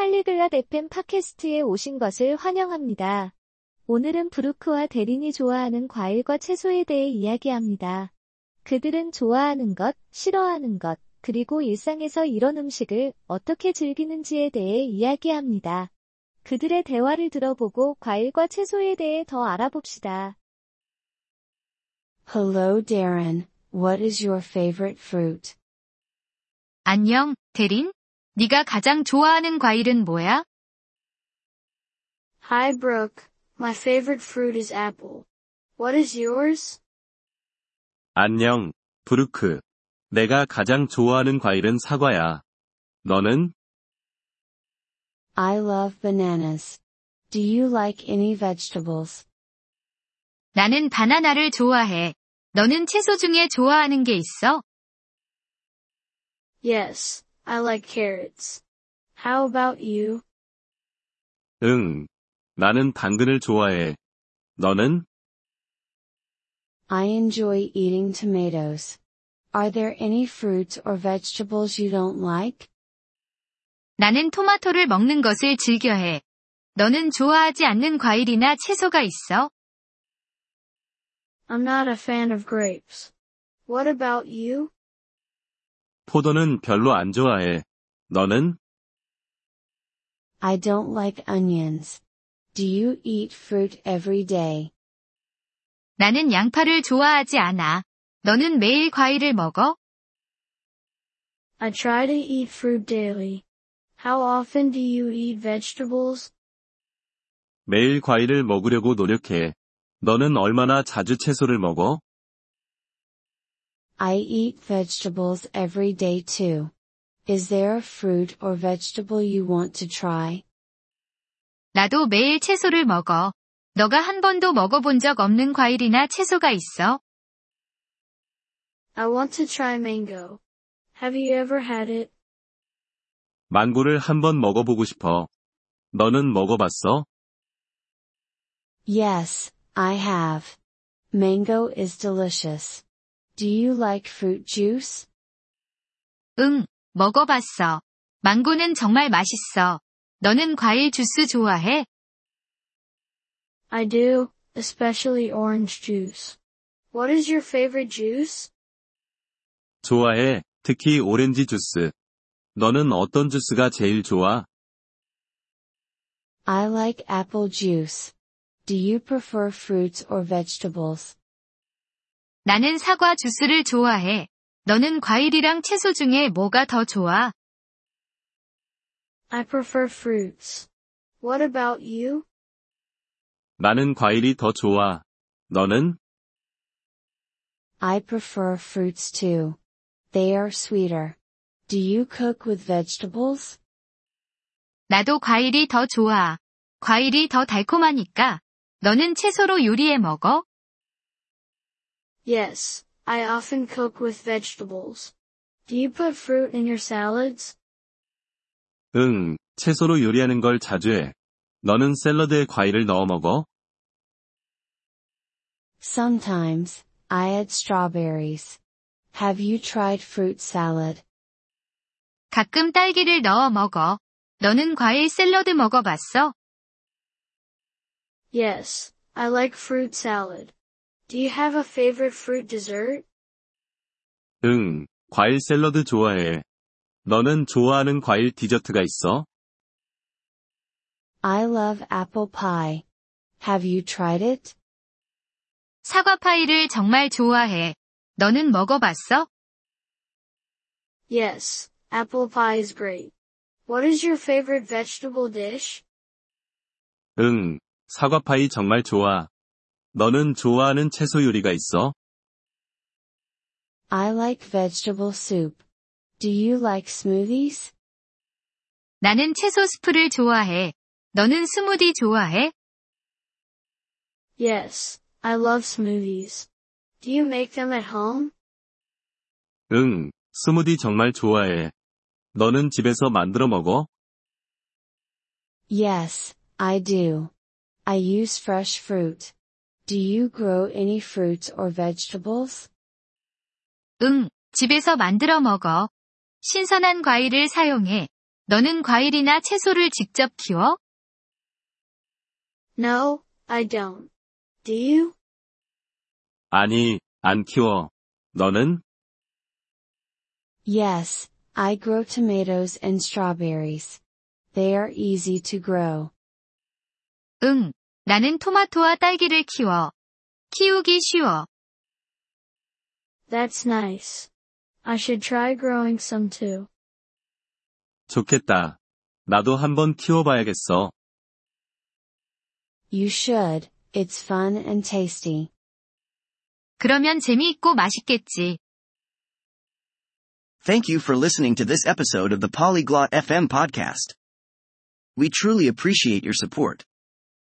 팔리글랏 FM 팟캐스트에 오신 것을 환영합니다. 오늘은 브루크와 대린이 좋아하는 과일과 채소에 대해 이야기합니다. 그들은 좋아하는 것, 싫어하는 것, 그리고 일상에서 이런 음식을 어떻게 즐기는지에 대해 이야기합니다. 그들의 대화를 들어보고 과일과 채소에 대해 더 알아봅시다. Hello Darren, what is your favorite fruit? 안녕, 대린? 네가 가장 좋아하는 과일은 뭐야? Hi Brooke, my favorite fruit is apple. What is yours? 안녕, 브루크. 내가 가장 좋아하는 과일은 사과야. 너는? I love bananas. Do you like any vegetables? 나는 바나나를 좋아해. 너는 채소 중에 좋아하는 게 있어? Yes, I like carrots. How about you? 응. 나는 당근을 좋아해. 너는? I enjoy eating tomatoes. Are there any fruits or vegetables you don't like? 나는 토마토를 먹는 것을 즐겨해. 너는 좋아하지 않는 과일이나 채소가 있어? I'm not a fan of grapes. What about you? 포도는 별로 안 좋아해. 너는? I don't like onions. Do you eat fruit every day? 나는 양파를 좋아하지 않아. 너는 매일 과일을 먹어? I try to eat fruit daily. How often do you eat vegetables? 매일 과일을 먹으려고 노력해. 너는 얼마나 자주 채소를 먹어? I eat vegetables every day too. Is there a fruit or vegetable you want to try? 나도 매일 채소를 먹어. 너가 한 번도 먹어본 적 없는 과일이나 채소가 있어? I want to try mango. Have you ever had it? 망고를 한번 먹어보고 싶어. 너는 먹어봤어? Yes, I have. Mango is delicious. Do you like fruit juice? 응, 먹어봤어. 망고는 정말 맛있어. 너는 과일 주스 좋아해? I do, especially orange juice. What is your favorite juice? 좋아해. 특히 오렌지 주스. 너는 어떤 주스가 제일 좋아? I like apple juice. Do you prefer fruits or vegetables? 나는 사과 주스를 좋아해. 너는 과일이랑 채소 중에 뭐가 더 좋아? I prefer fruits. What about you? 나는 과일이 더 좋아. 너는? I prefer fruits too. They are sweeter. Do you cook with vegetables? 나도 과일이 더 좋아. 과일이 더 달콤하니까. 너는 채소로 요리해 먹어? Yes, I often cook with vegetables. Do you put fruit in your salads? 응, 채소로 요리하는 걸 자주 해. 너는 샐러드에 과일을 넣어 먹어? Sometimes, I add strawberries. Have you tried fruit salad? 가끔 딸기를 넣어 먹어. 너는 과일 샐러드 먹어봤어? Yes, I like fruit salad. Do you have a favorite fruit dessert? 응, 과일 샐러드 좋아해. 너는 좋아하는 과일 디저트가 있어? I love apple pie. Have you tried it? 사과 파이를 정말 좋아해. 너는 먹어봤어? Yes, apple pie is great. What is your favorite vegetable dish? 응, 사과파이 정말 좋아. 너는 좋아하는 채소 요리가 있어? I like vegetable soup. Do you like smoothies? 나는 채소 스프를 좋아해. 너는 스무디 좋아해? Yes, I love smoothies. Do you make them at home? 응, 스무디 정말 좋아해. 너는 집에서 만들어 먹어? Yes, I do. I use fresh fruit. Do you grow any fruits or vegetables? 응, 집에서 만들어 먹어. 신선한 과일을 사용해. 너는 과일이나 채소를 직접 키워? No, I don't. Do you? 아니, 안 키워. 너는? Yes, I grow tomatoes and strawberries. They are easy to grow. 응, 나는 토마토와 딸기를 키워. 키우기 쉬워. That's nice. I should try growing some too. 좋겠다. 나도 한번 키워봐야겠어. You should, it's fun and tasty. 그러면 재미있고 맛있겠지. Thank you for listening to this episode of the Polyglot FM podcast. We truly appreciate your support.